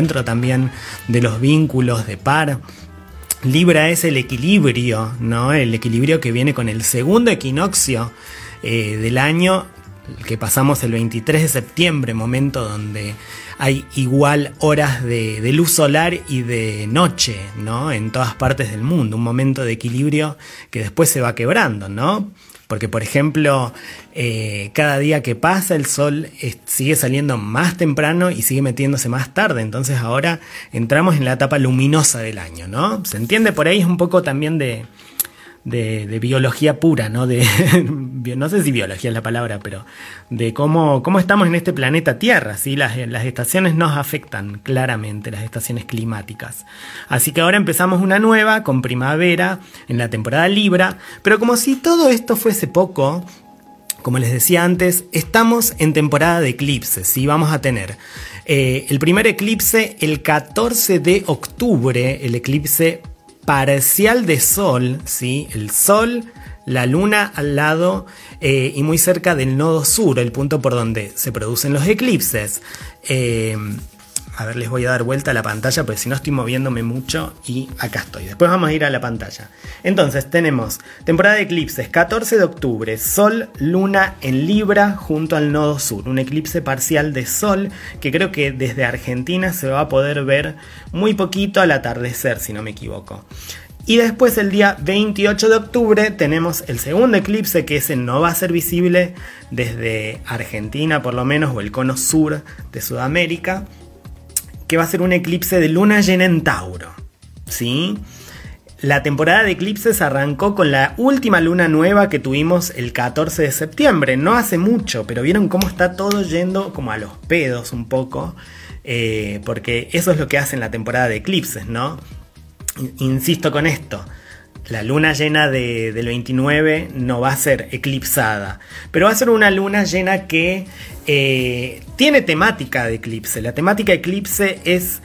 dentro también de los vínculos de par. Libra es el equilibrio, ¿no? El equilibrio que viene con el segundo equinoccio eh, del año, que pasamos el 23 de septiembre, momento donde hay igual horas de, de, luz solar y de noche, ¿no? En todas partes del mundo, un momento de equilibrio que después se va quebrando, ¿no? Porque, por ejemplo, eh, cada día que pasa el sol sigue saliendo más temprano y sigue metiéndose más tarde. Entonces ahora entramos en la etapa luminosa del año, ¿no? ¿Se entiende? Por ahí es un poco también de, de, biología pura, ¿no? De, no sé si biología es la palabra, pero de cómo, cómo estamos en este planeta Tierra, ¿sí? Las, las estaciones nos afectan claramente, las estaciones climáticas. Así que ahora empezamos una nueva con primavera en la temporada Libra, pero como si todo esto fuese poco, como les decía antes, estamos en temporada de eclipses, ¿sí? Vamos a tener eh, el primer eclipse el 14 de octubre, el eclipse parcial de Sol, ¿sí? el Sol, la Luna al lado eh, y muy cerca del nodo sur, el punto por donde se producen los eclipses. Eh, a ver, les voy a dar vuelta a la pantalla porque si no estoy moviéndome mucho y acá estoy. Después vamos a ir a la pantalla. Entonces tenemos temporada de eclipses 14 de octubre, Sol, Luna en Libra junto al nodo sur. Un eclipse parcial de Sol que creo que desde Argentina se va a poder ver muy poquito al atardecer, si no me equivoco. Y después el día 28 de octubre tenemos el segundo eclipse que ese no va a ser visible desde Argentina por lo menos o el cono sur de Sudamérica que va a ser un eclipse de luna llena en Tauro. ¿Sí? La temporada de eclipses arrancó con la última luna nueva que tuvimos el 14 de septiembre. No hace mucho, pero vieron cómo está todo yendo como a los pedos un poco. Eh, porque eso es lo que hace en la temporada de eclipses, ¿no? Insisto con esto la luna llena de, del 29 no va a ser eclipsada, pero va a ser una luna llena que eh, tiene temática de eclipse. La temática eclipse es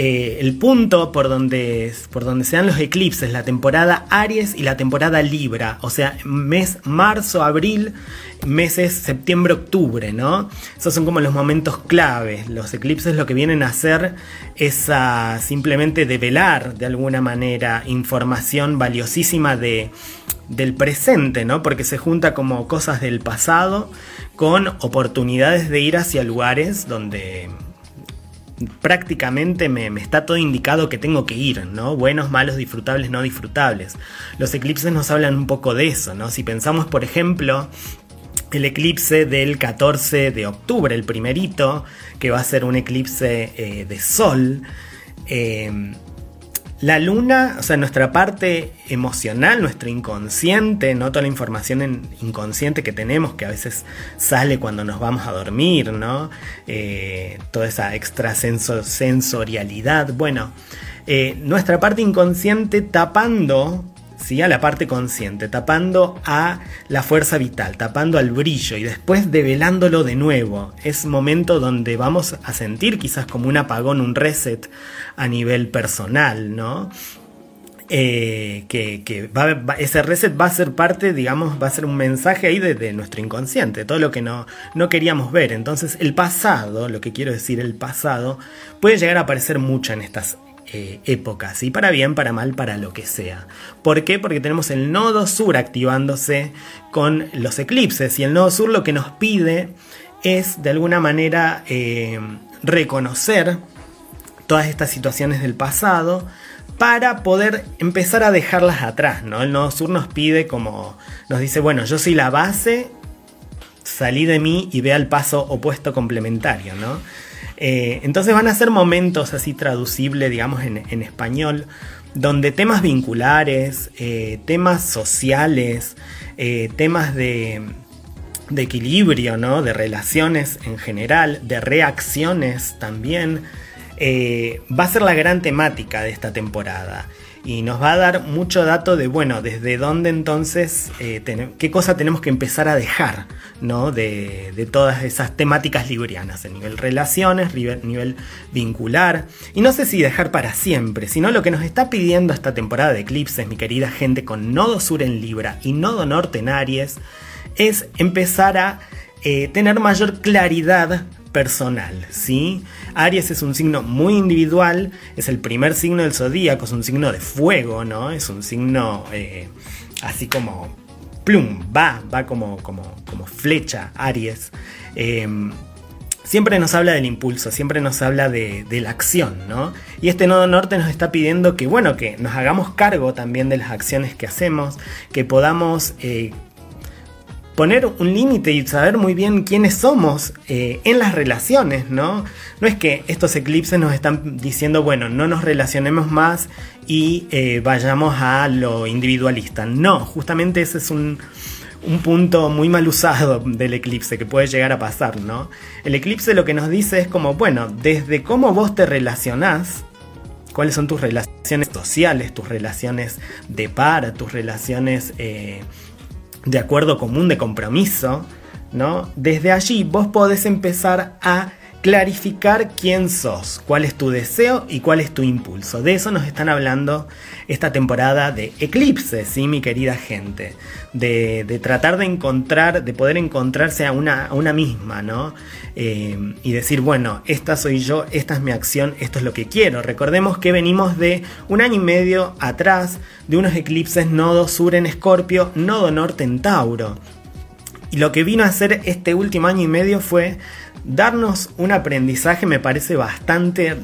eh, el punto por donde, por donde se dan los eclipses, la temporada Aries y la temporada Libra, o sea, mes marzo, abril, meses septiembre, octubre, ¿no? Esos son como los momentos claves. Los eclipses lo que vienen a hacer es simplemente develar de alguna manera información valiosísima de, del presente, ¿no? Porque se junta como cosas del pasado con oportunidades de ir hacia lugares donde prácticamente me, está todo indicado que tengo que ir, ¿no? Buenos, malos, disfrutables, no disfrutables. Los eclipses nos hablan un poco de eso, ¿no? Si pensamos, por ejemplo, el eclipse del 14 de octubre, el primerito, que va a ser un eclipse eh, de sol, eh, la luna, o sea, nuestra parte emocional, nuestro inconsciente, no toda la información inconsciente que tenemos, que a veces sale cuando nos vamos a dormir, ¿no? Eh, toda esa extrasensorialidad. Bueno, eh, nuestra parte inconsciente tapando a la parte consciente, tapando a la fuerza vital, tapando al brillo y después develándolo de nuevo. Es momento donde vamos a sentir quizás como un apagón, un reset a nivel personal, ¿no? Eh, que, ese reset va a ser parte, digamos, va a ser un mensaje ahí de, nuestro inconsciente, todo lo que no, no, queríamos ver. Entonces el pasado, lo que quiero decir, el pasado, puede llegar a aparecer mucho en estas eh, épocas, y para bien, para mal, para lo que sea. ¿Por qué? Porque tenemos el nodo sur activándose con los eclipses y el nodo sur lo que nos pide es de alguna manera eh, reconocer todas estas situaciones del pasado para poder empezar a dejarlas atrás, ¿no? El nodo sur nos pide como, nos dice, bueno, yo soy la base, salí de mí y ve al paso opuesto complementario, ¿no? Eh, entonces van a ser momentos así traducibles, digamos, en, español, donde temas vinculares, eh, temas sociales, eh, temas de, de equilibrio, ¿no? de relaciones en general, de reacciones también, va a ser la gran temática de esta temporada y nos va a dar mucho dato de, bueno, desde dónde entonces, eh, qué cosa tenemos que empezar a dejar, ¿no? De, todas esas temáticas librianas, a nivel relaciones, nivel, nivel vincular, y no sé si dejar para siempre, sino lo que nos está pidiendo esta temporada de eclipses, mi querida gente, con nodo sur en Libra y nodo norte en Aries, es empezar a eh, tener mayor claridad personal, ¿sí? Aries es un signo muy individual, es el primer signo del zodíaco, es un signo de fuego, ¿no? Es un signo eh, así como plum, va, va como, como, como flecha, Aries. Em, siempre nos habla del impulso, siempre nos habla de, la acción, ¿no? Y este nodo norte nos está pidiendo que, bueno, que nos hagamos cargo también de las acciones que hacemos, que podamos eh, poner un límite y saber muy bien quiénes somos eh, en las relaciones, ¿no? No es que estos eclipses nos están diciendo, bueno, no nos relacionemos más y eh, vayamos a lo individualista. No, justamente ese es un, un punto muy mal usado del eclipse que puede llegar a pasar, ¿no? El eclipse lo que nos dice es como, bueno, desde cómo vos te relacionás, cuáles son tus relaciones sociales, tus relaciones de par, tus relaciones eh, de acuerdo común, de compromiso, ¿no? Desde allí vos podés empezar a clarificar quién sos, cuál es tu deseo y cuál es tu impulso. De eso nos están hablando esta temporada de Eclipse, ¿sí, mi querida gente? De, tratar de encontrar, de poder encontrarse a una, una misma, ¿no? Eh, y decir, bueno, esta soy yo, esta es mi acción, esto es lo que quiero. Recordemos que venimos de un año y medio atrás de unos eclipses nodo sur en Escorpio, nodo norte en Tauro. Y lo que vino a hacer este último año y medio fue darnos un aprendizaje, me parece bastante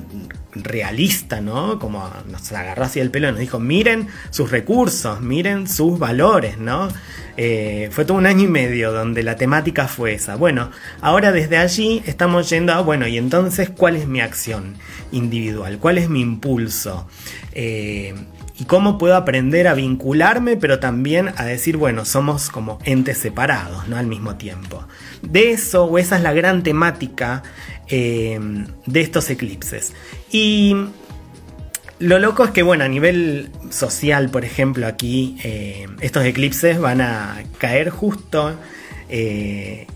realista, ¿no? Como nos agarró así el pelo y nos dijo, miren sus recursos, miren sus valores, ¿no? Eh, fue todo un año y medio donde la temática fue esa. Bueno, ahora desde allí estamos yendo a, bueno, y entonces, ¿cuál es mi acción individual? ¿Cuál es mi impulso? Eh, y cómo puedo aprender a vincularme, pero también a decir, bueno, somos como entes separados, ¿no? Al mismo tiempo. De eso, o esa es la gran temática eh, de estos eclipses. Y lo loco es que, bueno, a nivel social, por ejemplo, aquí eh, estos eclipses van a caer justo eh,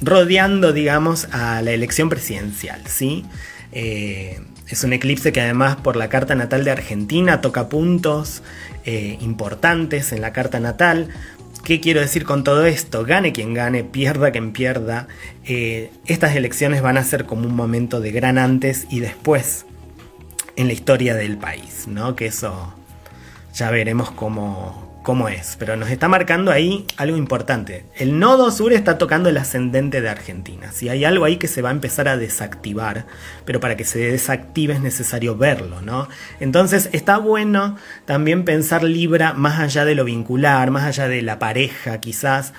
rodeando, digamos, a la elección presidencial, ¿sí? Es un eclipse que además por la carta natal de Argentina toca puntos eh, importantes en la carta natal. ¿Qué quiero decir con todo esto? Gane quien gane, pierda quien pierda. Eh, estas elecciones van a ser como un momento de gran antes y después en la historia del país, ¿no? Que eso ya veremos cómo, cómo es, pero nos está marcando ahí algo importante. El nodo sur está tocando el ascendente de Argentina. Si hay algo ahí que se va a empezar a desactivar, pero para que se desactive es necesario verlo, ¿no? Entonces está bueno también pensar Libra más allá de lo vincular, más allá de la pareja, quizás.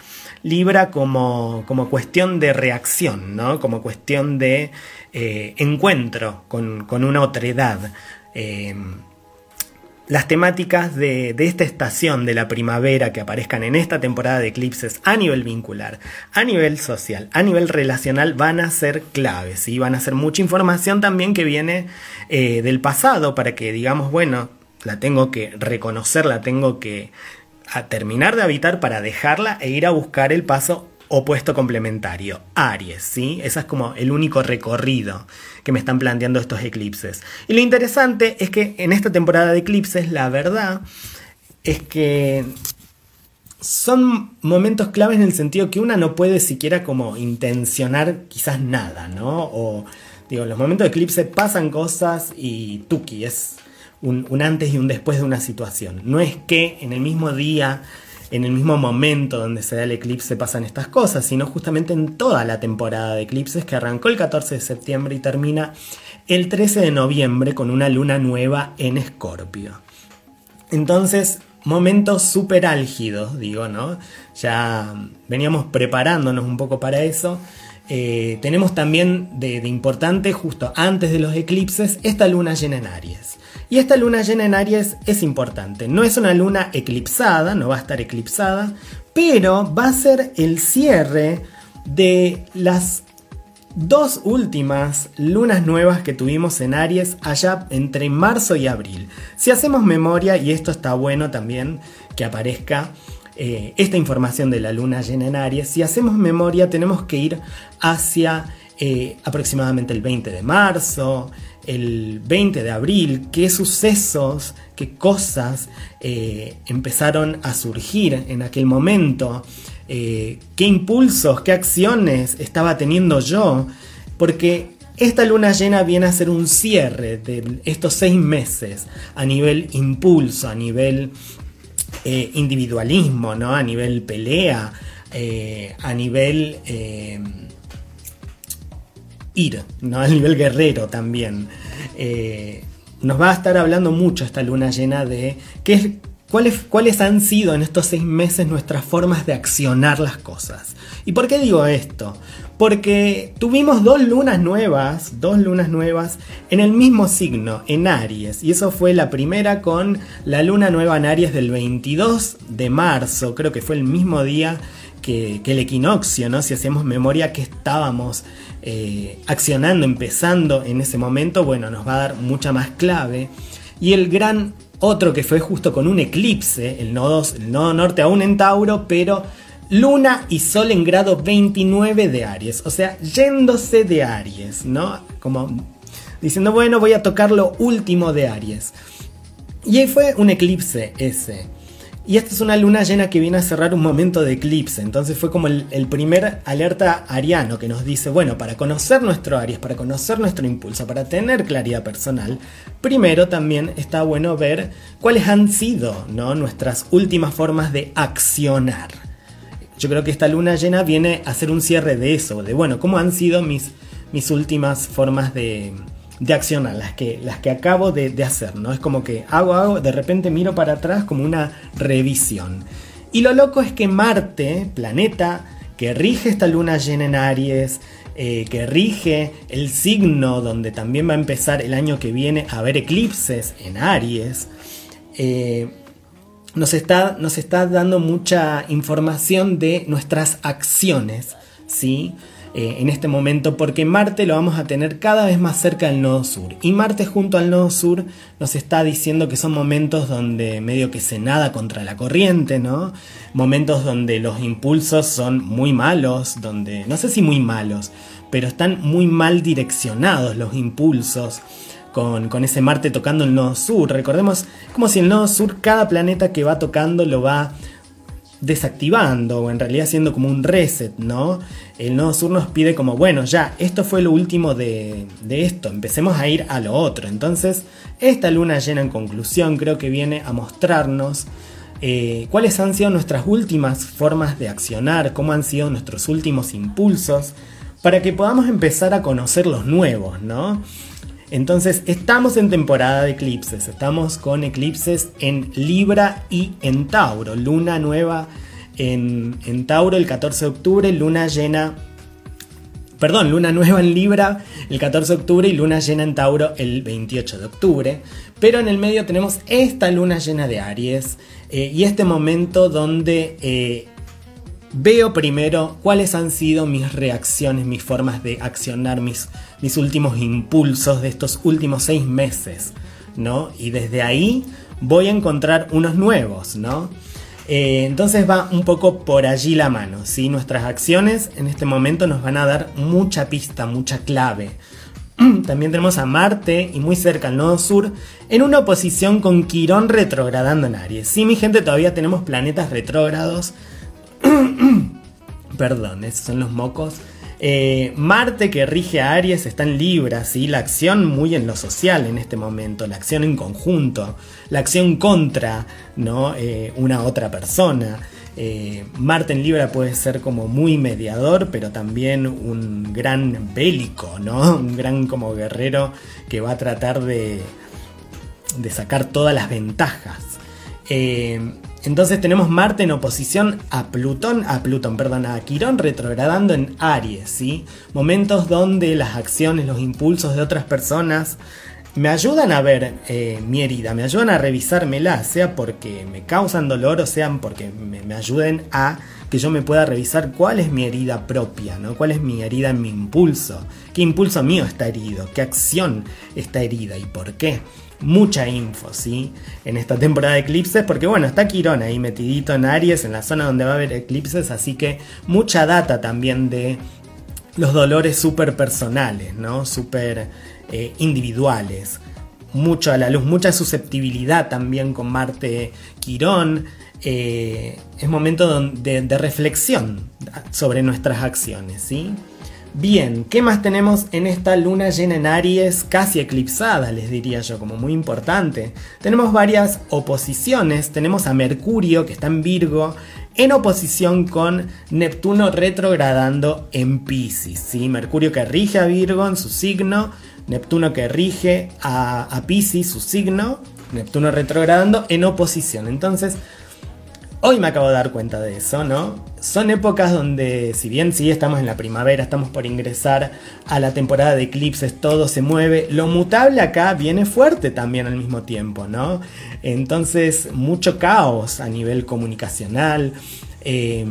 Libra como, como cuestión de reacción, ¿no? Como cuestión de eh, encuentro con, con, una otredad. Eh, las temáticas de, esta estación de la primavera que aparezcan en esta temporada de eclipses a nivel vincular, a nivel social, a nivel relacional van a ser claves y van a ser mucha información también que viene eh, del pasado para que digamos, bueno, la tengo que reconocer, la tengo que terminar de habitar para dejarla e ir a buscar el paso opuesto complementario, Aries, ¿sí? Ese es como el único recorrido que me están planteando estos eclipses. Y lo interesante es que en esta temporada de eclipses, la verdad es que son momentos claves en el sentido que una no puede siquiera como intencionar quizás nada, ¿no? O digo, los momentos de eclipse pasan cosas y tuki, es un antes y un después de una situación. No es que en el mismo día en el mismo momento donde se da el eclipse pasan estas cosas, sino justamente en toda la temporada de eclipses que arrancó el 14 de septiembre y termina el 13 de noviembre con una luna nueva en Escorpio. Entonces, momentos súper álgidos, digo, ¿no? Ya veníamos preparándonos un poco para eso. Eh, tenemos también de, de importante, justo antes de los eclipses, esta luna llena en Aries. Y esta luna llena en Aries es importante. No es una luna eclipsada, no va a estar eclipsada, pero va a ser el cierre de las dos últimas lunas nuevas que tuvimos en Aries allá entre marzo y abril. Si hacemos memoria, y esto está bueno también que aparezca eh, esta información de la luna llena en Aries, si hacemos memoria tenemos que ir hacia eh, aproximadamente el 20 de marzo, el 20 de abril, qué sucesos, qué cosas eh, empezaron a surgir en aquel momento, eh, qué impulsos, qué acciones estaba teniendo yo porque esta luna llena viene a ser un cierre de estos seis meses a nivel impulso, a nivel eh, individualismo, ¿no? a nivel pelea, a nivel ir, ¿no? a nivel guerrero también. nos va a estar hablando mucho esta luna llena de qué es ¿Cuáles, han sido en estos seis meses nuestras formas de accionar las cosas? ¿Y por qué digo esto? Porque tuvimos dos lunas nuevas, dos lunas nuevas en el mismo signo, en Aries. Y eso fue la primera con la luna nueva en Aries del 22 de marzo, creo que fue el mismo día que, el equinoccio, ¿no? Si hacemos memoria que estábamos eh, accionando, empezando en ese momento, bueno, nos va a dar mucha más clave. Y el gran otro que fue justo con un eclipse, el nodo, norte aún en Tauro, pero Luna y Sol en grado 29 de Aries, o sea, yéndose de Aries, ¿no? Como diciendo, bueno, voy a tocar lo último de Aries. Y ahí fue un eclipse ese. Y esta es una luna llena que viene a cerrar un momento de eclipse. Entonces fue como el, primer alerta ariano que nos dice, bueno, para conocer nuestro Aries, para conocer nuestro impulso, para tener claridad personal, primero también está bueno ver cuáles han sido ¿no? nuestras últimas formas de accionar. Yo creo que esta luna llena viene a hacer un cierre de eso, de bueno, cómo han sido mis, mis últimas formas de, de accionar, las que, las que acabo de, hacer, ¿no? Es como que hago, hago, de repente miro para atrás como una revisión. Y lo loco es que Marte, planeta que rige esta luna llena en Aries, eh, que rige el signo donde también va a empezar el año que viene a haber eclipses en Aries, eh, nos, está, nos está dando mucha información de nuestras acciones, ¿sí? Eh, en este momento porque Marte lo vamos a tener cada vez más cerca del nodo sur. Y Marte junto al nodo sur nos está diciendo que son momentos donde medio que se nada contra la corriente, ¿no? Momentos donde los impulsos son muy malos, donde, no sé si muy malos, pero están muy mal direccionados los impulsos. Con, con, ese Marte tocando el nodo sur. Recordemos como si el nodo sur, cada planeta que va tocando lo va desactivando o en realidad haciendo como un reset, ¿no? El nodo sur nos pide como, bueno, ya, esto fue lo último de, esto, empecemos a ir a lo otro. Entonces, esta luna llena en conclusión creo que viene a mostrarnos eh, cuáles han sido nuestras últimas formas de accionar, cómo han sido nuestros últimos impulsos, para que podamos empezar a conocer los nuevos, ¿no? Entonces estamos en temporada de eclipses, estamos con eclipses en Libra y en Tauro, luna nueva en, Tauro el 14 de octubre, luna llena, perdón, luna nueva en Libra el 14 de octubre y luna llena en Tauro el 28 de octubre, pero en el medio tenemos esta luna llena de Aries eh, y este momento donde... Eh, veo primero cuáles han sido mis reacciones, mis formas de accionar, mis, mis últimos impulsos de estos últimos seis meses, ¿no? Y desde ahí voy a encontrar unos nuevos, ¿no? Eh, entonces va un poco por allí la mano, ¿sí? Nuestras acciones en este momento nos van a dar mucha pista, mucha clave. También tenemos a Marte y muy cerca al nodo sur en una oposición con Quirón retrogradando en Aries. Sí, mi gente, todavía tenemos planetas retrógrados Perdón, esos son los mocos. Eh, Marte que rige a Aries está en Libra, ¿sí? la acción muy en lo social en este momento, la acción en conjunto, la acción contra ¿no? Eh, una otra persona. Eh, Marte en Libra puede ser como muy mediador, pero también un gran bélico, ¿no? un gran como guerrero que va a tratar de, de sacar todas las ventajas. Entonces tenemos Marte en oposición a Plutón, a Plutón, perdón, a Quirón retrogradando en Aries, ¿sí? Momentos donde las acciones, los impulsos de otras personas me ayudan a ver eh, mi herida, me ayudan a revisármela, sea porque me causan dolor o sean porque me, ayuden a que yo me pueda revisar cuál es mi herida propia, ¿no? cuál es mi herida en mi impulso, qué impulso mío está herido, qué acción está herida y por qué mucha info, ¿sí? En esta temporada de eclipses, porque bueno, está Quirón ahí metidito en Aries, en la zona donde va a haber eclipses, así que mucha data también de los dolores súper personales, ¿no? Súper eh, individuales. Mucho a la luz, mucha susceptibilidad también con Marte Quirón. Eh, es momento de, de reflexión sobre nuestras acciones, ¿sí? Bien, ¿qué más tenemos en esta luna llena en Aries, casi eclipsada, les diría yo, como muy importante? Tenemos varias oposiciones, tenemos a Mercurio, que está en Virgo, en oposición con Neptuno retrogradando en Pisces, ¿sí? Mercurio que rige a Virgo en su signo, Neptuno que rige a, a Pisces, su signo, Neptuno retrogradando en oposición. Entonces, Hoy me acabo de dar cuenta de eso, ¿no? Son épocas donde, si bien sí estamos en la primavera, estamos por ingresar a la temporada de eclipses, todo se mueve, lo mutable acá viene fuerte también al mismo tiempo, ¿no? Entonces, mucho caos a nivel comunicacional, eh,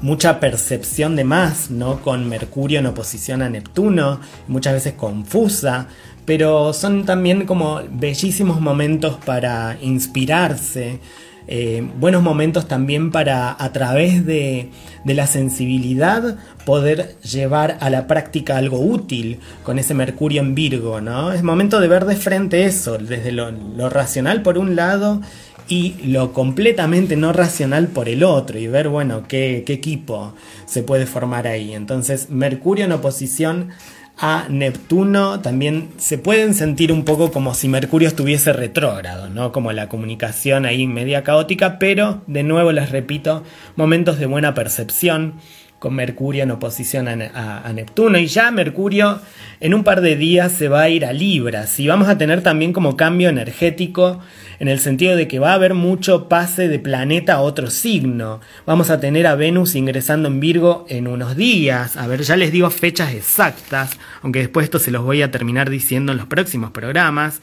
mucha percepción de más, ¿no? Con Mercurio en oposición a Neptuno, muchas veces confusa, pero son también como bellísimos momentos para inspirarse eh, buenos momentos también para a través de, la sensibilidad poder llevar a la práctica algo útil con ese Mercurio en Virgo, ¿no? Es momento de ver de frente eso, desde lo, racional por un lado y lo completamente no racional por el otro y ver, bueno, qué, qué equipo se puede formar ahí. Entonces, Mercurio en oposición a Neptuno también se pueden sentir un poco como si Mercurio estuviese retrógrado, ¿no? Como la comunicación ahí media caótica, pero de nuevo les repito, momentos de buena percepción con Mercurio en oposición a, Neptuno y ya Mercurio en un par de días se va a ir a Libra, y vamos a tener también como cambio energético en el sentido de que va a haber mucho pase de planeta a otro signo. Vamos a tener a Venus ingresando en Virgo en unos días. A ver, ya les digo fechas exactas, aunque después esto se los voy a terminar diciendo en los próximos programas.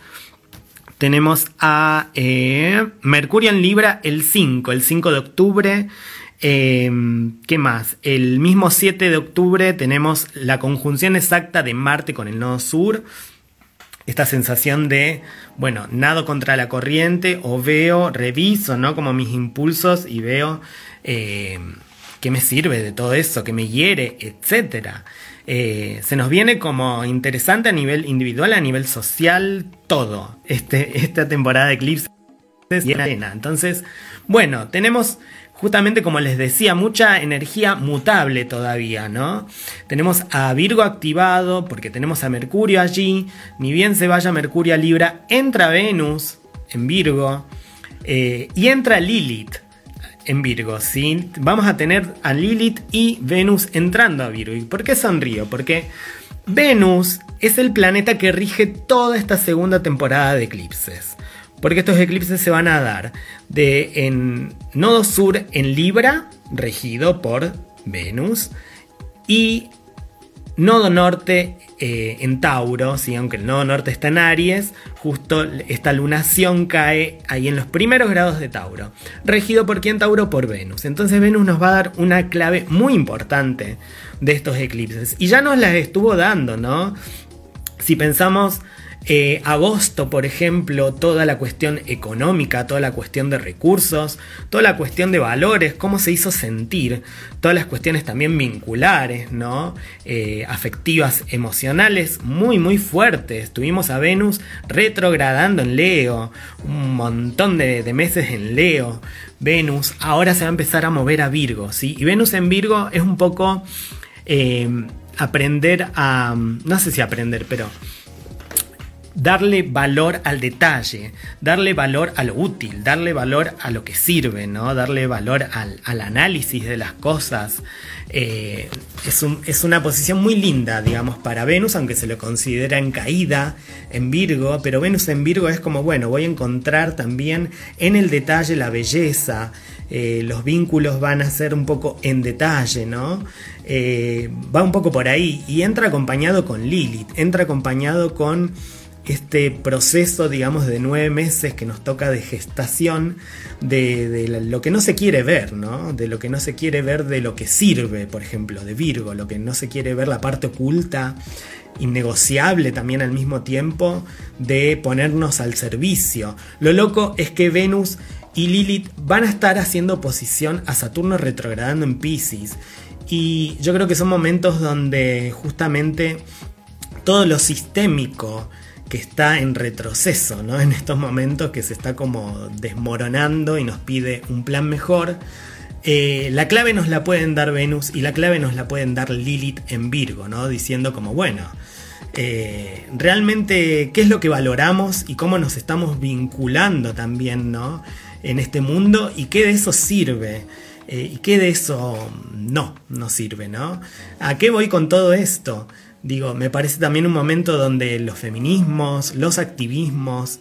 Tenemos a eh, Mercurio en Libra el 5, el 5 de octubre. Em, ¿Qué más? El mismo 7 de octubre tenemos la conjunción exacta de Marte con el nodo sur esta sensación de, bueno, nado contra la corriente o veo, reviso, ¿no? Como mis impulsos y veo eh, qué me sirve de todo eso, qué me hiere, etc. Eh, se nos viene como interesante a nivel individual, a nivel social, todo. Este, esta temporada de Eclipse y arena. Entonces, bueno, tenemos justamente como les decía, mucha energía mutable todavía, ¿no? Tenemos a Virgo activado porque tenemos a Mercurio allí, ni bien se vaya Mercurio a Libra, entra Venus en Virgo eh, y entra Lilith en Virgo, ¿sí? Vamos a tener a Lilith y Venus entrando a Virgo. ¿Y por qué sonrío? Porque Venus es el planeta que rige toda esta segunda temporada de eclipses porque estos eclipses se van a dar de en nodo sur en Libra, regido por Venus, y nodo norte eh, en Tauro, ¿sí? aunque el nodo norte está en Aries, justo esta lunación cae ahí en los primeros grados de Tauro, regido por quién Tauro por Venus. Entonces Venus nos va a dar una clave muy importante de estos eclipses y ya nos las estuvo dando, ¿no? Si pensamos eh, agosto, por ejemplo, toda la cuestión económica, toda la cuestión de recursos, toda la cuestión de valores, cómo se hizo sentir, todas las cuestiones también vinculares, ¿no? Eh, afectivas, emocionales, muy, muy fuertes. Tuvimos a Venus retrogradando en Leo, un montón de, meses en Leo. Venus ahora se va a empezar a mover a Virgo, ¿sí? Y Venus en Virgo es un poco eh, aprender a, no sé si aprender, pero darle valor al detalle, darle valor a lo útil, darle valor a lo que sirve, ¿no? darle valor al, análisis de las cosas. Eh, es, es, una posición muy linda, digamos, para Venus, aunque se lo considera en caída en Virgo, pero Venus en Virgo es como, bueno, voy a encontrar también en el detalle la belleza, eh, los vínculos van a ser un poco en detalle, ¿no? Eh, va un poco por ahí y entra acompañado con Lilith, entra acompañado con este proceso, digamos, de nueve meses que nos toca de gestación de, lo que no se quiere ver, ¿no? De lo que no se quiere ver de lo que sirve, por ejemplo, de Virgo, lo que no se quiere ver, la parte oculta, innegociable también al mismo tiempo, de ponernos al servicio. Lo loco es que Venus y Lilith van a estar haciendo oposición a Saturno retrogradando en Pisces. Y yo creo que son momentos donde justamente todo lo sistémico, que está en retroceso, ¿no? En estos momentos que se está como desmoronando y nos pide un plan mejor. Eh, la clave nos la pueden dar Venus y la clave nos la pueden dar Lilith en Virgo, ¿no? Diciendo como, bueno, eh, realmente qué es lo que valoramos y cómo nos estamos vinculando también, ¿no? En este mundo y qué de eso sirve. Eh, ¿Y qué de eso no, no sirve, ¿no? ¿A qué voy con todo esto? Digo, me parece también un momento donde los feminismos, los activismos,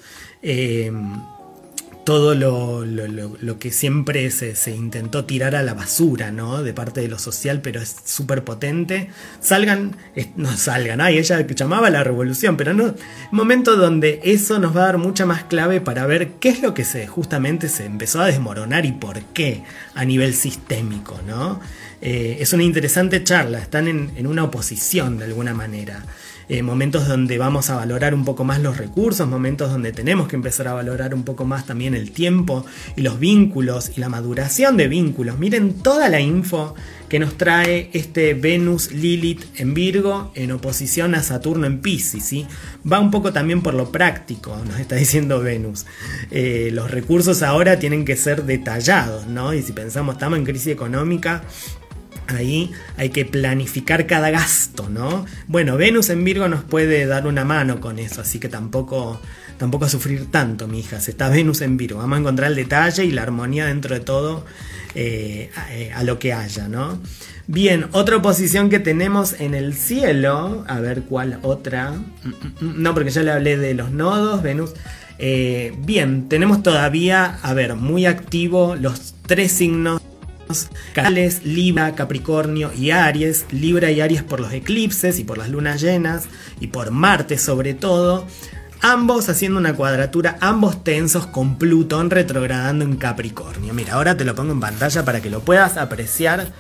todo lo, lo, que siempre se, se, intentó tirar a la basura, ¿no? De parte de lo social, pero es súper potente. Salgan, no salgan, ay, ella llamaba la revolución, pero no. Momento donde eso nos va a dar mucha más clave para ver qué es lo que se justamente se empezó a desmoronar y por qué a nivel sistémico, ¿no? Eh, es una interesante charla, están en, en una oposición de alguna manera. Eh, momentos donde vamos a valorar un poco más los recursos, momentos donde tenemos que empezar a valorar un poco más también el tiempo y los vínculos y la maduración de vínculos. Miren toda la info que nos trae este Venus Lilith en Virgo en oposición a Saturno en Pisces. ¿sí? Va un poco también por lo práctico, nos está diciendo Venus. Eh, los recursos ahora tienen que ser detallados, ¿no? Y si pensamos, estamos en crisis económica, Ahí hay que planificar cada gasto, ¿no? Bueno, Venus en Virgo nos puede dar una mano con eso, así que tampoco, tampoco a sufrir tanto, mi hija. Está Venus en Virgo. Vamos a encontrar el detalle y la armonía dentro de todo eh, a, a, lo que haya, ¿no? Bien, otra oposición que tenemos en el cielo. A ver cuál otra. No, porque ya le hablé de los nodos, Venus. Eh, bien, tenemos todavía, a ver, muy activo los tres signos canales Libra, Capricornio y Aries, Libra y Aries por los eclipses y por las lunas llenas y por Marte sobre todo, ambos haciendo una cuadratura, ambos tensos con Plutón retrogradando en Capricornio. Mira, ahora te lo pongo en pantalla para que lo puedas apreciar.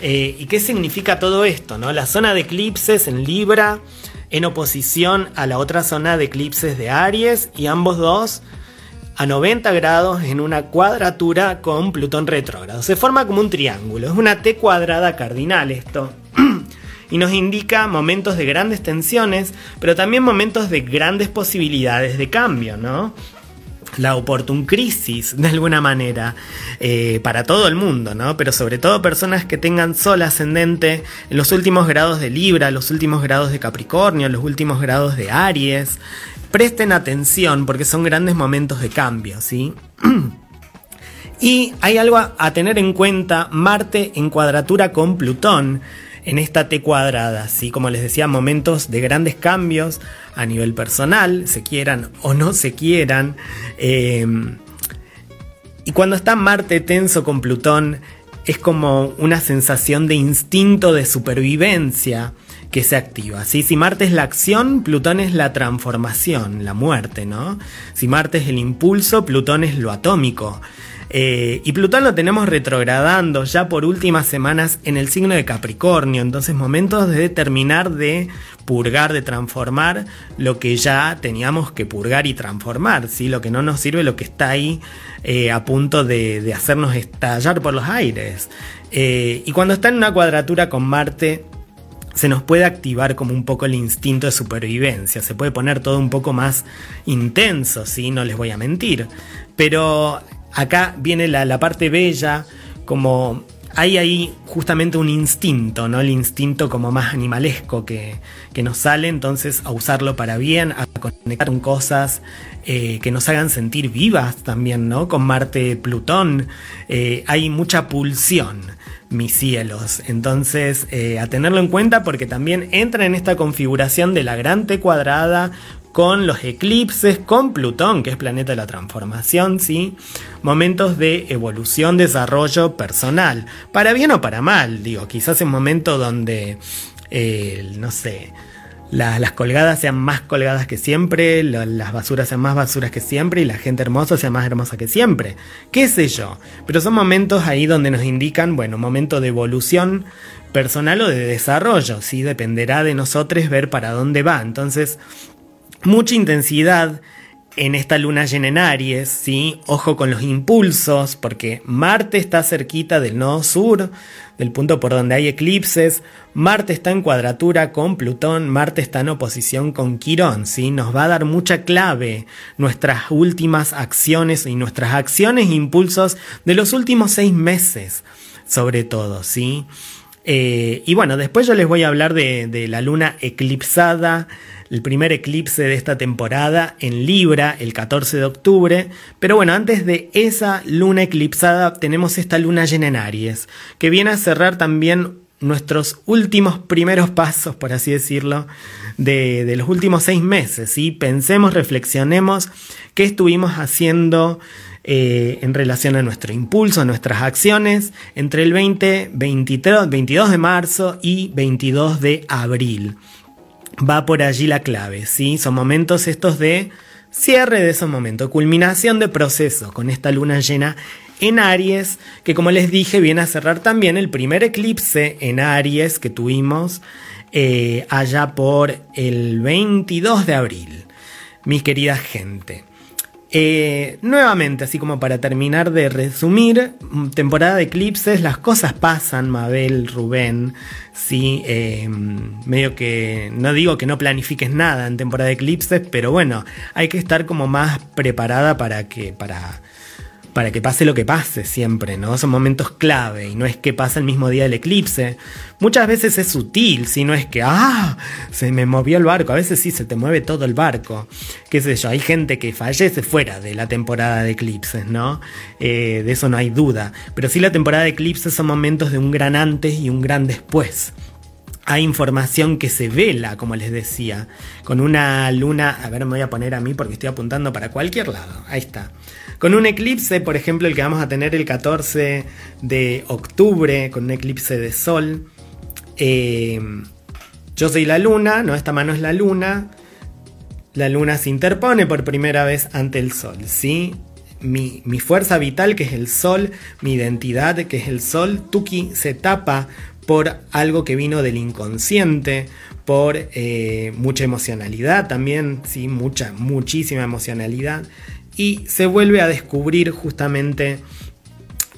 Eh, ¿Y qué significa todo esto? No? La zona de eclipses en Libra en oposición a la otra zona de eclipses de Aries y ambos dos a 90 grados en una cuadratura con Plutón retrógrado. Se forma como un triángulo, es una T cuadrada cardinal esto. y nos indica momentos de grandes tensiones, pero también momentos de grandes posibilidades de cambio, ¿no? la oportun crisis de alguna manera eh, para todo el mundo, ¿no? Pero sobre todo personas que tengan sol ascendente en los últimos grados de Libra, los últimos grados de Capricornio, los últimos grados de Aries, Presten atención porque son grandes momentos de cambio, ¿sí? y hay algo a, tener en cuenta, Marte en cuadratura con Plutón en esta T cuadrada, ¿sí? Como les decía, momentos de grandes cambios a nivel personal, se quieran o no se quieran. Em, y cuando está Marte tenso con Plutón, es como una sensación de instinto de supervivencia que se activa. Si Marte es la acción, Plutón es la transformación, la muerte, ¿no? Si Marte es el impulso, Plutón es lo atómico. Eh, y Plutón lo tenemos retrogradando ya por últimas semanas en el signo de Capricornio, entonces momentos de terminar de purgar, de transformar lo que ya teníamos que purgar y transformar, ¿sí? lo que no nos sirve, lo que está ahí eh, a punto de, hacernos estallar por los aires. Eh, y cuando está en una cuadratura con Marte, se nos puede activar como un poco el instinto de supervivencia, se puede poner todo un poco más intenso, ¿sí? no les voy a mentir. Pero acá viene la, parte bella, como hay ahí justamente un instinto, ¿no? El instinto como más animalesco que, nos sale, entonces a usarlo para bien, a conectar con cosas eh, que nos hagan sentir vivas también, ¿no? Con Marte, Plutón, eh, hay mucha pulsión mis cielos. Entonces, eh, a tenerlo en cuenta porque también entra en esta configuración de la gran T cuadrada con los eclipses, con Plutón, que es planeta de la transformación, ¿sí? Momentos de evolución, desarrollo personal, para bien o para mal, digo, quizás en momento donde, eh, no sé, las colgadas sean más colgadas que siempre, las basuras sean más basuras que siempre y la gente hermosa sea más hermosa que siempre. ¿Qué sé yo? Pero son momentos ahí donde nos indican, bueno, momento de evolución personal o de desarrollo, ¿sí? Dependerá de nosotros ver para dónde va. Entonces, mucha intensidad en esta luna llena en Aries, ¿sí? Ojo con los impulsos, porque Marte está cerquita del nodo sur, del punto por donde hay eclipses. Marte está en cuadratura con Plutón, Marte está en oposición con Quirón, ¿sí? Nos va a dar mucha clave nuestras últimas acciones y nuestras acciones e impulsos de los últimos seis meses. sobre todo, ¿sí? Eh, y bueno, después yo les voy a hablar de, la luna eclipsada, el primer eclipse de esta temporada en Libra, el 14 de octubre. Pero bueno, antes de esa luna eclipsada tenemos esta luna llena en Aries, que viene a cerrar también nuestros últimos primeros pasos, por así decirlo, de, los últimos seis meses. ¿sí? Pensemos, reflexionemos qué estuvimos haciendo eh, en relación a nuestro impulso, a nuestras acciones, entre el 20, 23, 22 de marzo y 22 de abril. Va por allí la clave, ¿sí? Son momentos estos de cierre de esos momentos, culminación de proceso con esta luna llena en Aries, que como les dije viene a cerrar también el primer eclipse en Aries que tuvimos eh, allá por el 22 de abril. Mis querida gente. Eh, nuevamente, así como para terminar de resumir, mm, temporada de eclipses, las cosas pasan, Mabel, Rubén, sí, em, medio que, no digo que no planifiques nada en temporada de eclipses, pero bueno, hay que estar como más preparada para que, para para que pase lo que pase siempre, ¿no? Son momentos clave y no es que pase el mismo día del eclipse. Muchas veces es sutil, si no es que, ah, se me movió el barco. A veces sí se te mueve todo el barco. Qué sé yo, hay gente que fallece fuera de la temporada de eclipses, ¿no? Eh, de eso no hay duda. Pero sí la temporada de eclipses son momentos de un gran antes y un gran después hay información que se vela, como les decía, con una luna, a ver, me voy a poner a mí porque estoy apuntando para cualquier lado, ahí está. Con un eclipse, por ejemplo, el que vamos a tener el 14 de octubre, con un eclipse de sol. Eh, yo soy la luna, no, esta mano es la luna. La luna se interpone por primera vez ante el sol, ¿sí? Mi, mi, fuerza vital, que es el sol, mi identidad, que es el sol, Tuki se tapa por algo que vino del inconsciente, por eh, mucha emocionalidad también, sí, mucha, muchísima emocionalidad, y se vuelve a descubrir justamente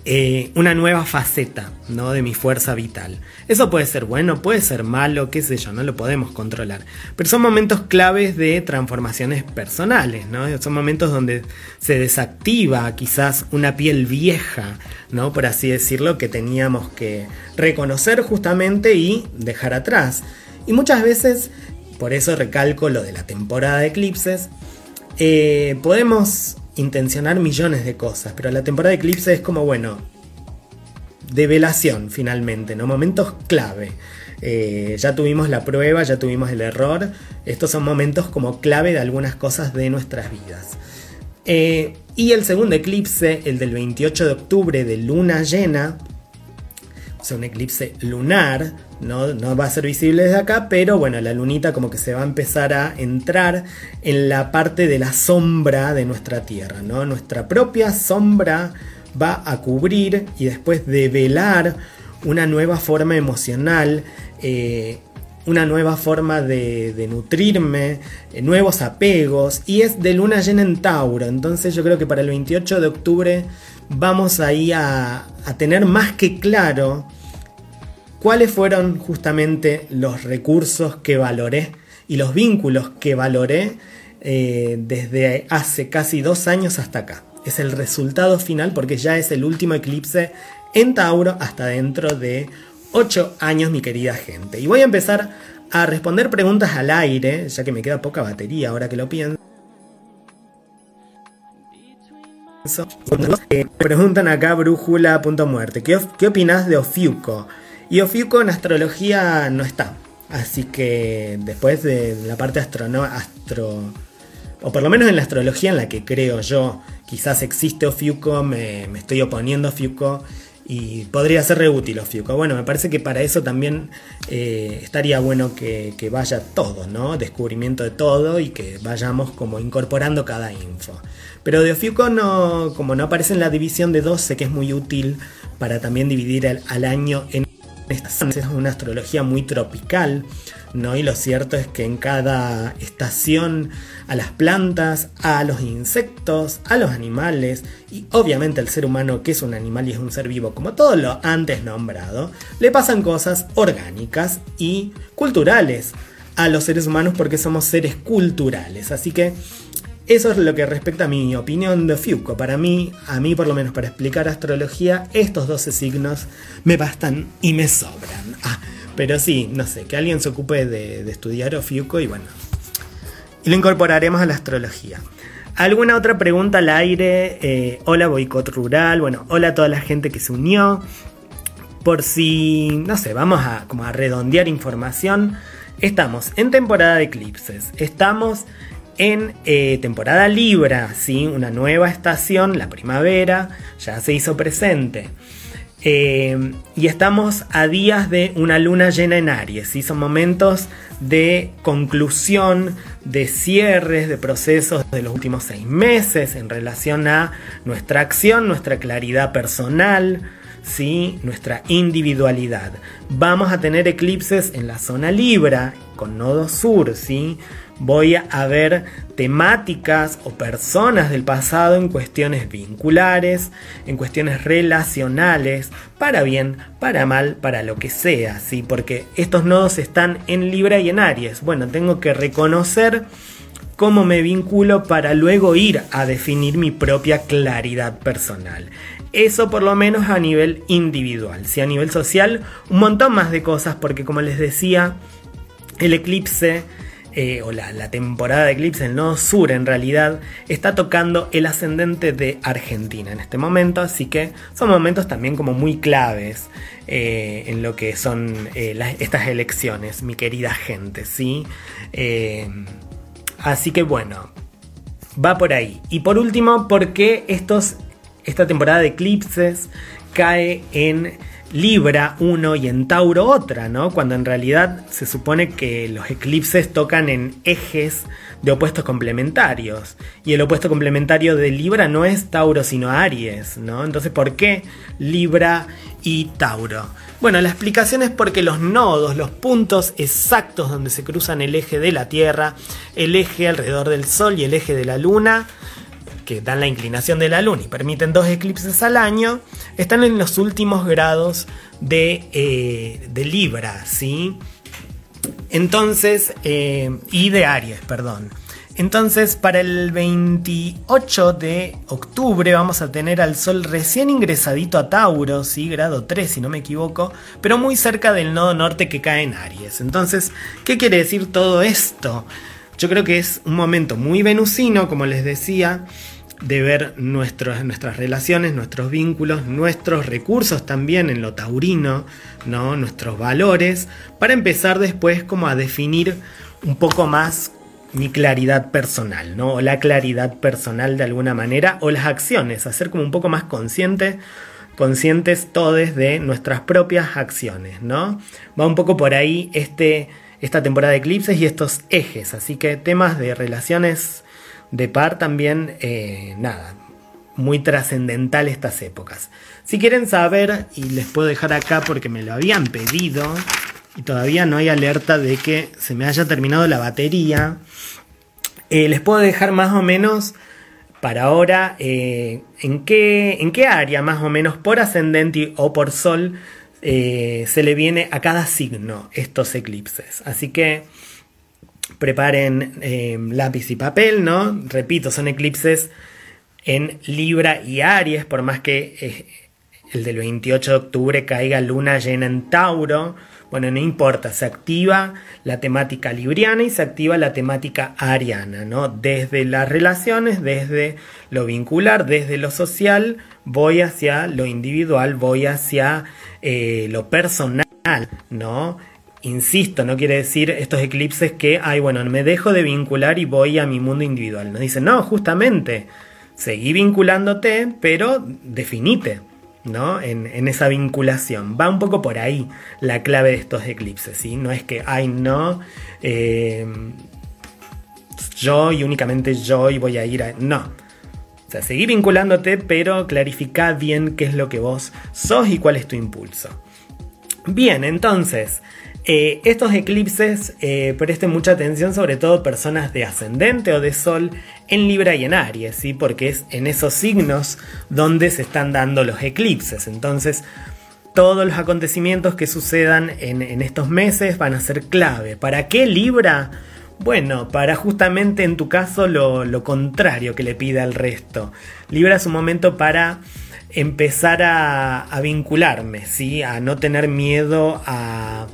eh, una nueva faceta ¿no? de mi fuerza vital. Eso puede ser bueno, puede ser malo, qué sé yo, no lo podemos controlar. Pero son momentos claves de transformaciones personales, ¿no? Son momentos donde se desactiva quizás una piel vieja, ¿no? Por así decirlo, que teníamos que reconocer justamente y dejar atrás. Y muchas veces, por eso recalco lo de la temporada de eclipses, eh, podemos intencionar millones de cosas, pero la temporada de eclipse es como, bueno, develación finalmente, ¿no? Momentos clave. Eh, ya tuvimos la prueba, ya tuvimos el error. Estos son momentos como clave de algunas cosas de nuestras vidas. Eh, y el segundo eclipse, el del 28 de octubre de luna llena, o sea, un eclipse lunar, no, no, va a ser visible desde acá, pero bueno, la lunita como que se va a empezar a entrar en la parte de la sombra de nuestra Tierra, ¿no? Nuestra propia sombra va a cubrir y después develar una nueva forma emocional, eh, una nueva forma de, nutrirme, eh, nuevos apegos, y es de luna llena en Tauro, entonces yo creo que para el 28 de octubre vamos ahí a, tener más que claro cuáles fueron justamente los recursos que valoré y los vínculos que valoré eh, desde hace casi dos años hasta acá. Es el resultado final porque ya es el último eclipse en Tauro hasta dentro de ocho años, mi querida gente. Y voy a empezar a responder preguntas al aire, ya que me queda poca batería ahora que lo pienso. Eh, preguntan acá brújula.muerte. ¿Qué, ¿Qué opinas de Ofiuco? Y Ofiuco en astrología no está. Así que después de la parte astro, o por lo menos en la astrología en la que creo yo, quizás existe Ofiuco, me, me estoy oponiendo a Ofiuco y podría ser reútil Ofiuco. Bueno, me parece que para eso también eh, estaría bueno que, que, vaya todo, ¿no? Descubrimiento de todo y que vayamos como incorporando cada info. Pero de Ofiuco no, como no aparece en la división de 12, que es muy útil para también dividir al año en es una astrología muy tropical, ¿no? Y lo cierto es que en cada estación a las plantas, a los insectos, a los animales y obviamente al ser humano que es un animal y es un ser vivo como todo lo antes nombrado, le pasan cosas orgánicas y culturales a los seres humanos porque somos seres culturales. Así que Eso es lo que respecta a mi opinión de Fiuco. Para mí, a mí por lo menos para explicar astrología, estos 12 signos me bastan y me sobran. Ah, pero sí, no sé, que alguien se ocupe de, estudiar Ofiuco y bueno. Y lo incorporaremos a la astrología. ¿Alguna otra pregunta al aire? Eh, hola Boicot Rural, bueno, hola a toda la gente que se unió. Por si, no sé, vamos a, como a redondear información. Estamos en temporada de eclipses. Estamos en eh, temporada Libra, ¿sí? una nueva estación, la primavera, ya se hizo presente. Eh, y estamos a días de una luna llena en Aries, ¿sí? son momentos de conclusión, de cierres, de procesos de los últimos seis meses en relación a nuestra acción, nuestra claridad personal, ¿sí? nuestra individualidad. Vamos a tener eclipses en la zona Libra con nodo sur, ¿sí? Voy a ver temáticas o personas del pasado en cuestiones vinculares, en cuestiones relacionales, para bien, para mal, para lo que sea, ¿sí? Porque estos nodos están en Libra y en Aries. Bueno, tengo que reconocer cómo me vinculo para luego ir a definir mi propia claridad personal. Eso por lo menos a nivel individual. Si a nivel social, un montón más de cosas, porque como les decía, el eclipse eh, o la, temporada de eclipse, el nodo sur en realidad, está tocando el ascendente de Argentina en este momento, así que son momentos también como muy claves eh, en lo que son eh, estas elecciones, mi querida gente, ¿sí? así que bueno, va por ahí. Y por último, ¿por qué estos, esta temporada de eclipses cae en Libra uno y en Tauro otra, ¿no? Cuando en realidad se supone que los eclipses tocan en ejes de opuestos complementarios. Y el opuesto complementario de Libra no es Tauro, sino Aries, ¿no? Entonces, ¿por qué Libra y Tauro? Bueno, la explicación es porque los nodos, los puntos exactos donde se cruzan el eje de la Tierra, el eje alrededor del Sol y el eje de la Luna, que dan la inclinación de la Luna y permiten dos eclipses al año, están en los últimos grados de, eh, de Libra, ¿sí? Entonces, eh, y de Aries, perdón. Entonces, para el 28 de octubre vamos a tener al Sol recién ingresadito a Tauro, ¿sí? grado 3 si no me equivoco, pero muy cerca del nodo norte que cae en Aries. Entonces, ¿qué quiere decir todo esto? Yo creo que es un momento muy venusino, como les decía, de ver nuestras relaciones, nuestros vínculos, nuestros recursos también en lo taurino, ¿no? nuestros valores, para empezar después como a definir un poco más mi claridad personal, ¿no? O la claridad personal de alguna manera, o las acciones, hacer como un poco más consciente, conscientes todos de nuestras propias acciones, ¿no? Va un poco por ahí este, esta temporada de eclipses y estos ejes, así que temas de relaciones de par también, eh, nada, muy trascendental estas épocas. Si quieren saber, y les puedo dejar acá porque me lo habían pedido, y todavía no hay alerta de que se me haya terminado la batería, eh, les puedo dejar más o menos para ahora eh, en, qué, en qué área más o menos por ascendente o por sol se le viene a cada signo estos eclipses. Así que preparen em, lápiz y papel, ¿no? Repito, son eclipses en Libra y Aries, por más que eh, el del 28 de octubre caiga luna llena en Tauro. Bueno, no importa, se activa la temática libriana y se activa la temática ariana, ¿no? Desde las relaciones, desde lo vincular, desde lo social, voy hacia lo individual, voy hacia eh, lo personal, ¿no? Insisto, no quiere decir estos eclipses que, ay, bueno, me dejo de vincular y voy a mi mundo individual. Nos dicen, no, justamente, seguí vinculándote, pero definite, ¿no? En, esa vinculación. Va un poco por ahí la clave de estos eclipses, ¿sí? No es que, ay, no, eh, yo y únicamente yo y voy a ir a... No. O sea, seguí vinculándote, pero clarifica bien qué es lo que vos sos y cuál es tu impulso. Bien, entonces, eh, estos eclipses eh, presten mucha atención, sobre todo personas de ascendente o de sol en Libra y en Aries, ¿sí? porque es en esos signos donde se están dando los eclipses. Entonces, todos los acontecimientos que sucedan en, estos meses van a ser clave. ¿Para qué Libra? Bueno, para justamente en tu caso lo, contrario que le pida al resto. Libra es un momento para empezar a, a vincularme, ¿sí? a no tener miedo a,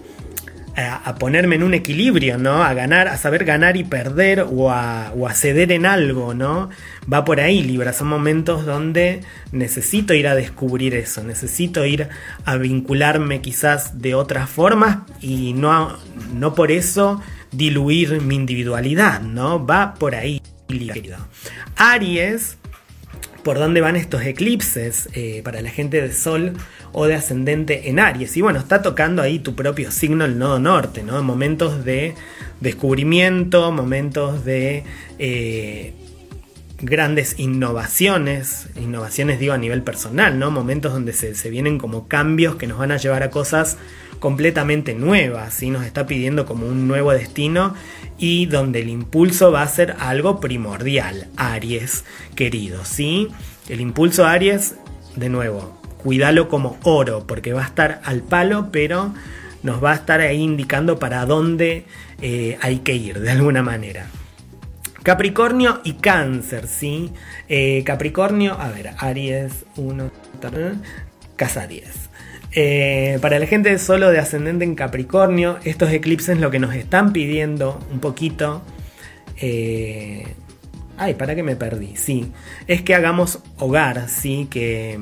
a, ponerme en un equilibrio, ¿no? A ganar, a saber ganar y perder o a, o a ceder en algo, ¿no? Va por ahí, Libra. Son momentos donde necesito ir a descubrir eso, necesito ir a vincularme quizás de otras formas y no, no por eso diluir mi individualidad, ¿no? Va por ahí, Libra. Aries por dónde van estos eclipses eh, para la gente de Sol o de ascendente en Aries. Y bueno, está tocando ahí tu propio signo, el nodo norte, ¿no? Momentos de descubrimiento, momentos de eh, grandes innovaciones, innovaciones digo a nivel personal, ¿no? Momentos donde se, se, vienen como cambios que nos van a llevar a cosas completamente nuevas, ¿sí? Nos está pidiendo como un nuevo destino y donde el impulso va a ser algo primordial, Aries, querido, ¿sí? El impulso Aries, de nuevo, cuídalo como oro, porque va a estar al palo, pero nos va a estar ahí indicando para dónde eh, hay que ir, de alguna manera. Capricornio y Cáncer, ¿sí? Eh, Capricornio, a ver, Aries 1, casa 10. Eh, para la gente solo de ascendente en Capricornio, estos eclipses lo que nos están pidiendo un poquito... Eh, ay, para que me perdí. Sí, es que hagamos hogar, sí, que...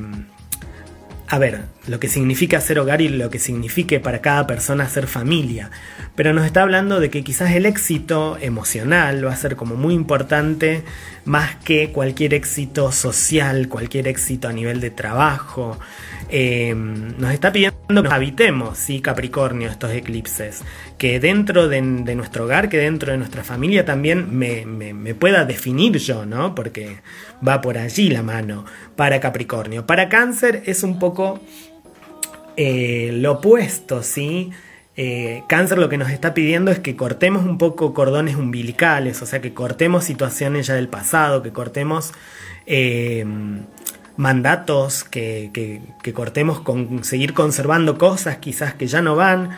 A ver, lo que significa ser hogar y lo que signifique para cada persona ser familia. Pero nos está hablando de que quizás el éxito emocional va a ser como muy importante más que cualquier éxito social, cualquier éxito a nivel de trabajo. Em, nos está pidiendo que nos habitemos, sí, Capricornio, estos eclipses, que dentro de, nuestro hogar, que dentro de nuestra familia también me, pueda definir yo, ¿no? Porque va por allí la mano para Capricornio. Para Cáncer es un poco eh, lo opuesto, ¿sí? Eh, cáncer lo que nos está pidiendo es que cortemos un poco cordones umbilicales, o sea, que cortemos situaciones ya del pasado, que cortemos em, mandatos, que, cortemos con seguir conservando cosas quizás que ya no van,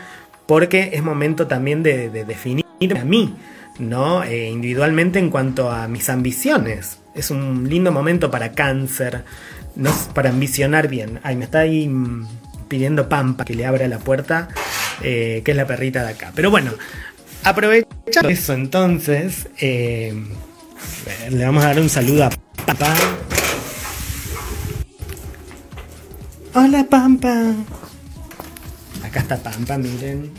porque es momento también de, definir a mí, ¿no? Eh, individualmente en cuanto a mis ambiciones. Es un lindo momento para cáncer, no, para ambicionar bien. Ay, me está ahí pidiendo Pampa que le abra la puerta, eh, que es la perrita de acá. Pero bueno, aprovechando eso entonces, eh, le vamos a dar un saludo a Pampa. Hola Pampa. Acá está Pampa, miren.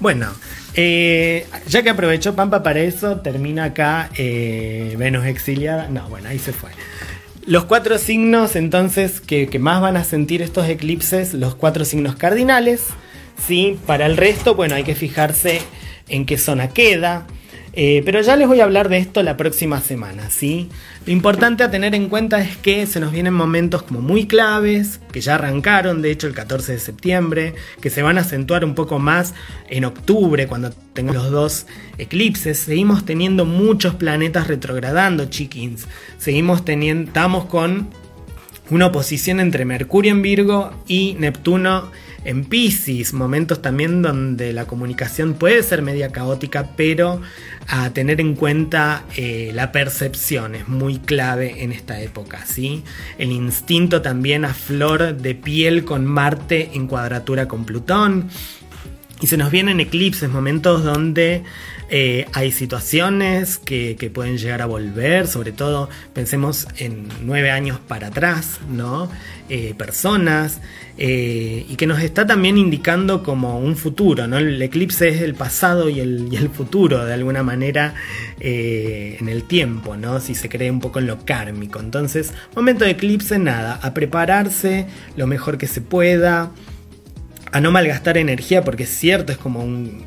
Bueno, eh, ya que aprovechó Pampa para eso, termina acá eh, Venus exiliada. No, bueno, ahí se fue. Los cuatro signos entonces que, más van a sentir estos eclipses, los cuatro signos cardinales. ¿sí? Para el resto, bueno, hay que fijarse en qué zona queda. Eh, pero ya les voy a hablar de esto la próxima semana, ¿sí? Lo importante a tener en cuenta es que se nos vienen momentos como muy claves, que ya arrancaron, de hecho, el 14 de septiembre, que se van a acentuar un poco más en octubre, cuando tengamos los dos eclipses. Seguimos teniendo muchos planetas retrogradando, chiquins. Seguimos teniendo, estamos con una oposición entre Mercurio en Virgo y Neptuno en Pisces, momentos también donde la comunicación puede ser media caótica, pero a tener en cuenta eh, la percepción es muy clave en esta época, ¿sí? El instinto también a flor de piel con Marte en cuadratura con Plutón. Y se nos vienen eclipses, momentos donde eh, hay situaciones que, pueden llegar a volver, sobre todo pensemos en nueve años para atrás, ¿no? Eh, personas, eh, y que nos está también indicando como un futuro, ¿no? El eclipse es el pasado y el, y el futuro, de alguna manera, en el tiempo, ¿no? Si se cree un poco en lo kármico. Entonces, momento de eclipse, nada, a prepararse lo mejor que se pueda, a no malgastar energía, porque es cierto, es como un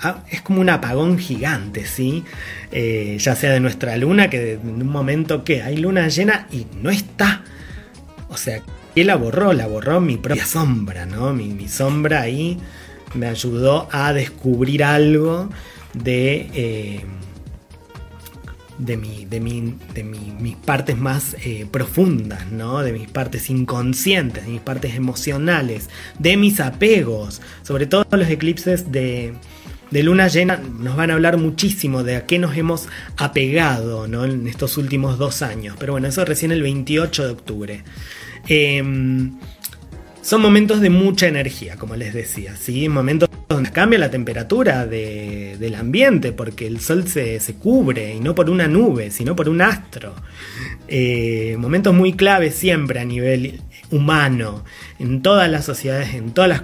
Ah, es como un apagón gigante, ¿sí? Eh, ya sea de nuestra luna, que en un momento que hay luna llena y no está. O sea, ¿qué la borró? La borró mi propia sombra, ¿no? Mi, sombra ahí me ayudó a descubrir algo de... Eh, de, mi, de, mi, de mis partes más eh, profundas, ¿no? de mis partes inconscientes, de mis partes emocionales, de mis apegos, sobre todo los eclipses de, de luna llena nos van a hablar muchísimo de a qué nos hemos apegado ¿no? en estos últimos dos años. Pero bueno, eso recién el 28 de octubre. Em, son momentos de mucha energía, como les decía, ¿sí? Momentos donde cambia la temperatura del ambiente, porque el sol se, cubre, y no por una nube, sino por un astro. Eh, momentos muy claves siempre a nivel humano, en todas las sociedades, en todas las,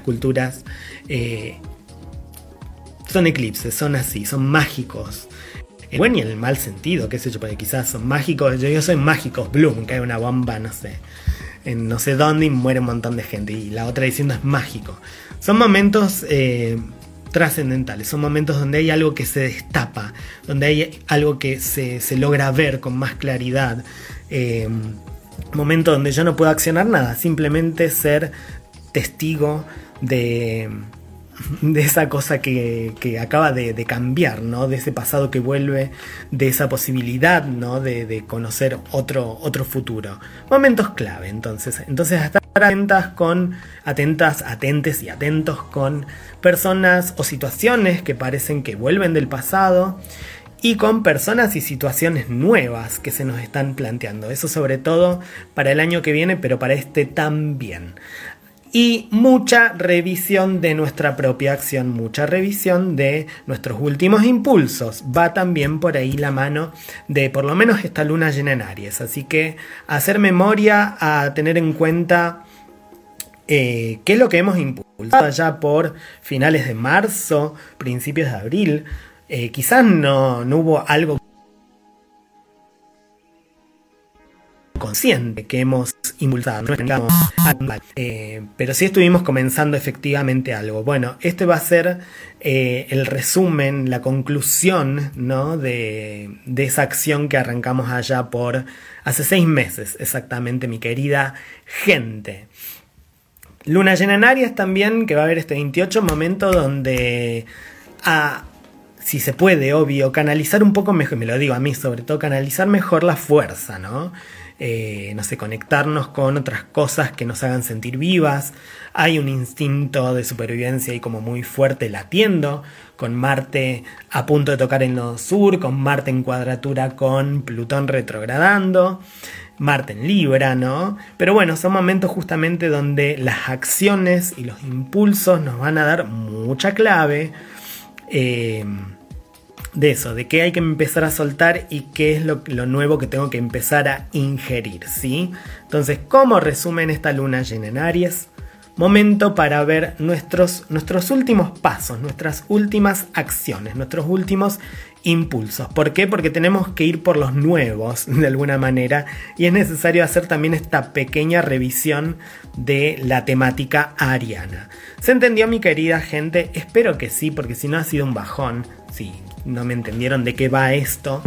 culturas. Eh, son eclipses, son así, son mágicos. El buen y el mal sentido, qué sé yo, porque quizás son mágicos. Yo, yo soy mágicos, Bloom, hay una bomba, no sé, en no sé dónde y muere un montón de gente. Y la otra diciendo es mágico. Son momentos eh, trascendentales, son momentos donde hay algo que se destapa, donde hay algo que se, logra ver con más claridad. Eh, momento donde yo no puedo accionar nada, simplemente ser testigo de de esa cosa que, acaba de, cambiar, ¿no? De ese pasado que vuelve, de esa posibilidad, ¿no? De, conocer otro, otro futuro. Momentos clave, entonces. Entonces, estar atentas con, atentas, atentes y atentos con personas o situaciones que parecen que vuelven del pasado y con personas y situaciones nuevas que se nos están planteando. Eso sobre todo para el año que viene, pero para este también y mucha revisión de nuestra propia acción, mucha revisión de nuestros últimos impulsos. Va también por ahí la mano de por lo menos esta luna llena en Aries. Así que hacer memoria, a tener en cuenta eh, qué es lo que hemos impulsado ya por finales de marzo, principios de abril. Eh, quizás no, no hubo algo consciente que hemos impulsado, no eh, pero sí estuvimos comenzando efectivamente algo. Bueno, este va a ser eh, el resumen, la conclusión ¿no? de, de esa acción que arrancamos allá por hace seis meses, exactamente, mi querida gente. Luna llena en Aries también, que va a haber este 28 momento donde a, si se puede, obvio, canalizar un poco mejor, me lo digo a mí sobre todo, canalizar mejor la fuerza, ¿no? Eh, no sé, conectarnos con otras cosas que nos hagan sentir vivas. Hay un instinto de supervivencia ahí como muy fuerte latiendo, con Marte a punto de tocar en lo sur, con Marte en cuadratura con Plutón retrogradando. Marte en Libra, ¿no? Pero bueno, son momentos justamente donde las acciones y los impulsos nos van a dar mucha clave. Eh, de eso, de qué hay que empezar a soltar y qué es lo, nuevo que tengo que empezar a ingerir, ¿sí? Entonces, como resumen esta luna llena en Aries, momento para ver nuestros, nuestros últimos pasos, nuestras últimas acciones, nuestros últimos impulsos. ¿Por qué? Porque tenemos que ir por los nuevos de alguna manera y es necesario hacer también esta pequeña revisión de la temática ariana. ¿Se entendió mi querida gente? Espero que sí, porque si no ha sido un bajón. Sí, no me entendieron de qué va esto.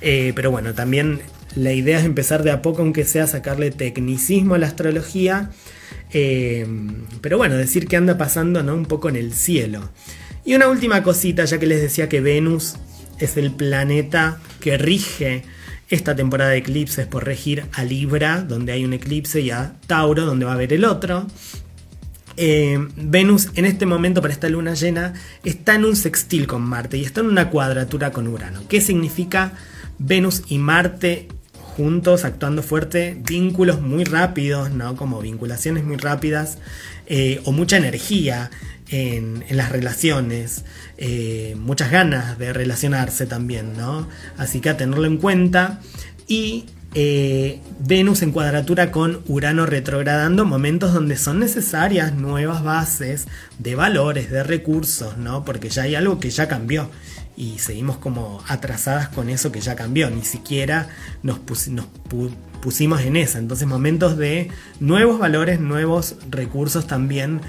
Eh, pero bueno, también la idea es empezar de a poco, aunque sea sacarle tecnicismo a la astrología. Eh, pero bueno, decir qué anda pasando ¿no? un poco en el cielo. Y una última cosita, ya que les decía que Venus es el planeta que rige esta temporada de eclipses por regir a Libra, donde hay un eclipse, y a Tauro, donde va a haber el otro. Eh, Venus en este momento para esta luna llena está en un sextil con Marte y está en una cuadratura con Urano. ¿Qué significa Venus y Marte juntos actuando fuerte? Vínculos muy rápidos, ¿no? Como vinculaciones muy rápidas eh, o mucha energía en, las relaciones, eh, muchas ganas de relacionarse también, ¿no? Así que a tenerlo en cuenta y eh, Venus en cuadratura con Urano retrogradando, momentos donde son necesarias nuevas bases de valores, de recursos, ¿no? Porque ya hay algo que ya cambió y seguimos como atrasadas con eso que ya cambió, ni siquiera nos, pusimos en esa. Entonces momentos de nuevos valores, nuevos recursos también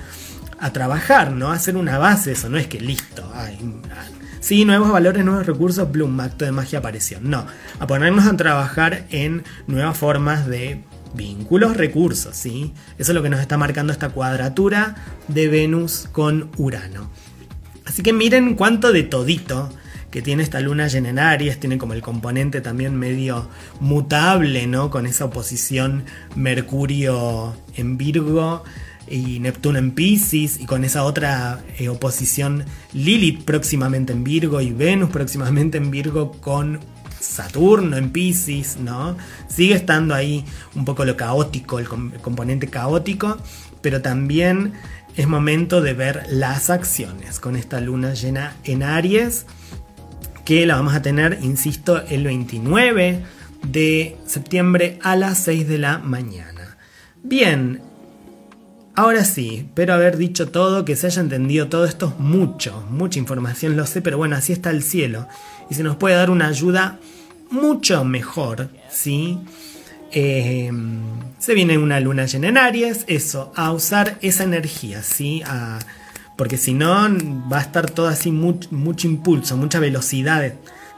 a trabajar, ¿no? A hacer una base, eso no es que listo, Sí, nuevos valores, nuevos recursos, Bloom, acto de magia apareció. No, a ponernos a trabajar en nuevas formas de vínculos, recursos, ¿sí? Eso es lo que nos está marcando esta cuadratura de Venus con Urano. Así que miren cuánto de todito que tiene esta luna llena en Aries, tiene como el componente también medio mutable, ¿no? Con esa oposición Mercurio en Virgo. Y Neptuno en Pisces y con esa otra eh, oposición Lilith próximamente en Virgo y Venus próximamente en Virgo con Saturno en Pisces, ¿no? Sigue estando ahí un poco lo caótico, el, componente caótico, pero también es momento de ver las acciones con esta luna llena en Aries, que la vamos a tener, insisto, el 29 de septiembre a las 6 de la mañana. Bien, ahora sí, espero haber dicho todo, que se haya entendido todo esto es mucho, mucha información, lo sé, pero bueno, así está el cielo y se nos puede dar una ayuda mucho mejor, ¿sí? Eh, se viene una luna llena en Aries, eso, a usar esa energía, ¿sí? porque si no, va a estar todo así, mucho impulso, mucha velocidad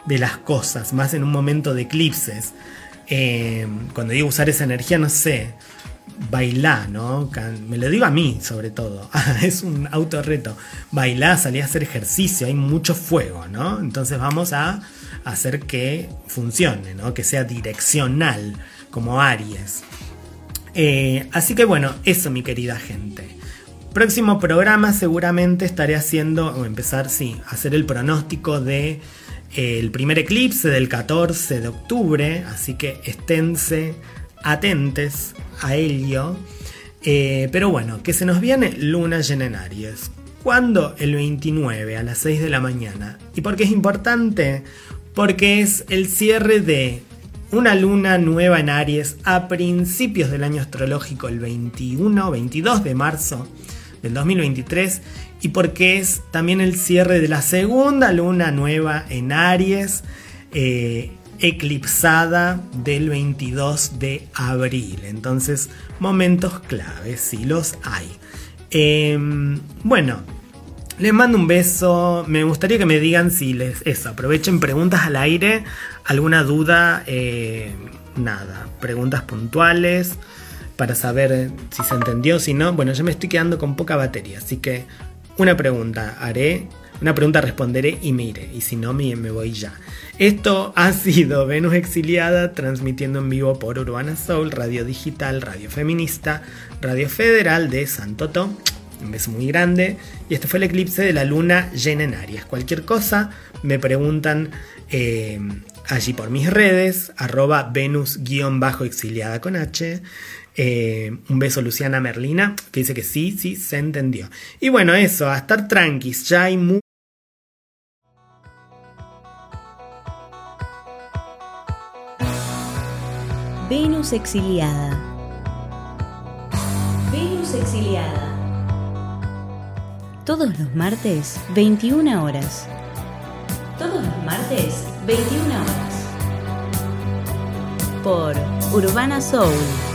de, las cosas, más en un momento de eclipses. Eh, cuando digo usar esa energía, no sé, bailar, ¿no? Me lo digo a mí, sobre todo. es un autorreto. Bailar, salir a hacer ejercicio, hay mucho fuego, ¿no? Entonces vamos a hacer que funcione, ¿no? Que sea direccional, como Aries. Eh, así que bueno, eso mi querida gente. Próximo programa seguramente estaré haciendo, o empezar, sí, hacer el pronóstico de eh, el primer eclipse del 14 de octubre, así que esténse atentes a ello. Eh, pero bueno, que se nos viene luna llena en Aries. ¿Cuándo? El 29 a las 6 de la mañana. ¿Y por qué es importante? Porque es el cierre de una luna nueva en Aries a principios del año astrológico, el 21, 22 de marzo del 2023, y porque es también el cierre de la segunda luna nueva en Aries, eh, eclipsada del 22 de abril. Entonces, momentos claves, si los hay. Em, bueno, les mando un beso. Me gustaría que me digan si les. Eso, aprovechen preguntas al aire. Alguna duda. Eh, nada. Preguntas puntuales. Para saber si se entendió, si no. Bueno, yo me estoy quedando con poca batería. Así que una pregunta haré. Una pregunta responderé y me iré. Y si no, me, voy ya. Esto ha sido Venus Exiliada, transmitiendo en vivo por Urbana Soul, Radio Digital, Radio Feminista, Radio Federal de Santoto un beso muy grande. Y este fue el eclipse de la luna llena en Aries. Cualquier cosa me preguntan eh, allí por mis redes, arroba venus-exiliada con H. Eh, un beso Luciana Merlina, que dice que sí, sí, se entendió. Y bueno, eso, a estar tranquis, ya hay Venus exiliada. Venus exiliada. Todos los martes, 21 horas. Todos los martes, 21 horas. Por Urbana Soul